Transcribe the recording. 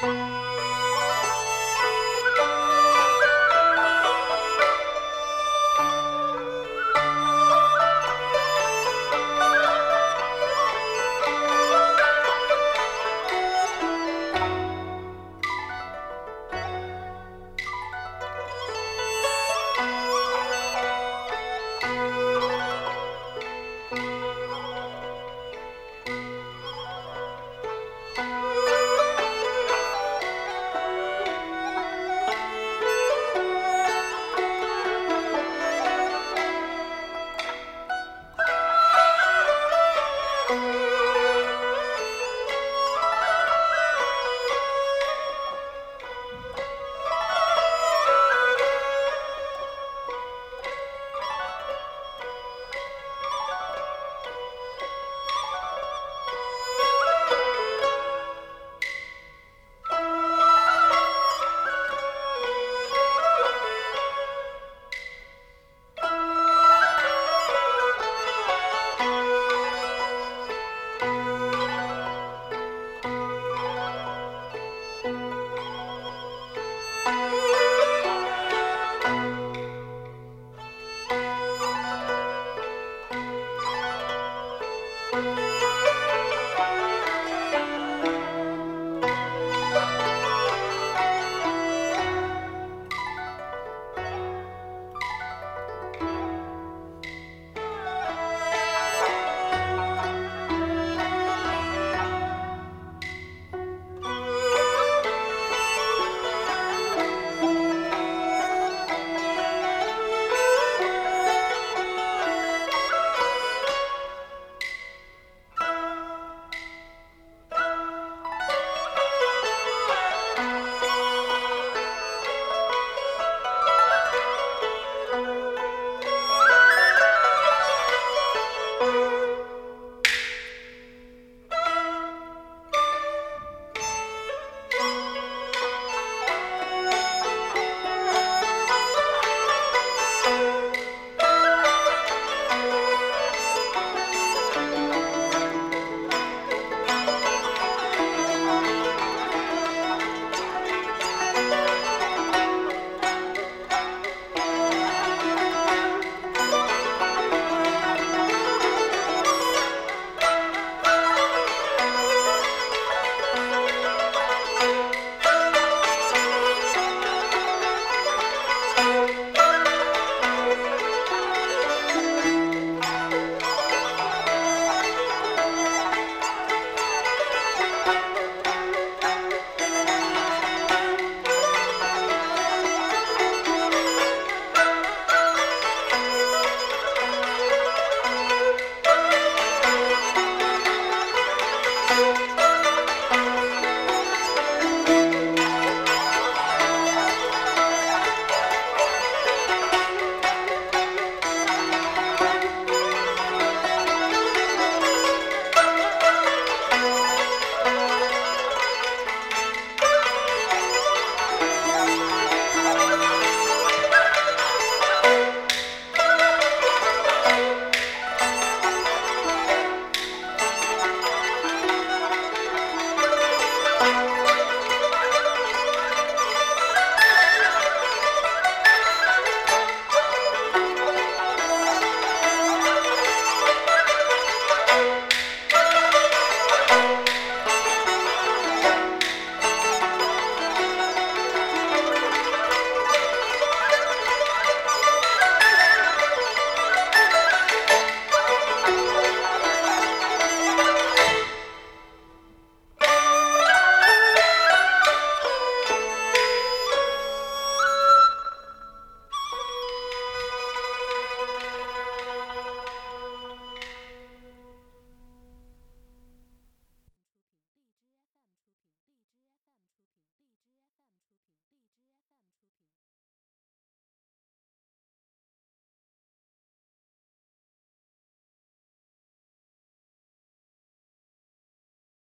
Bye.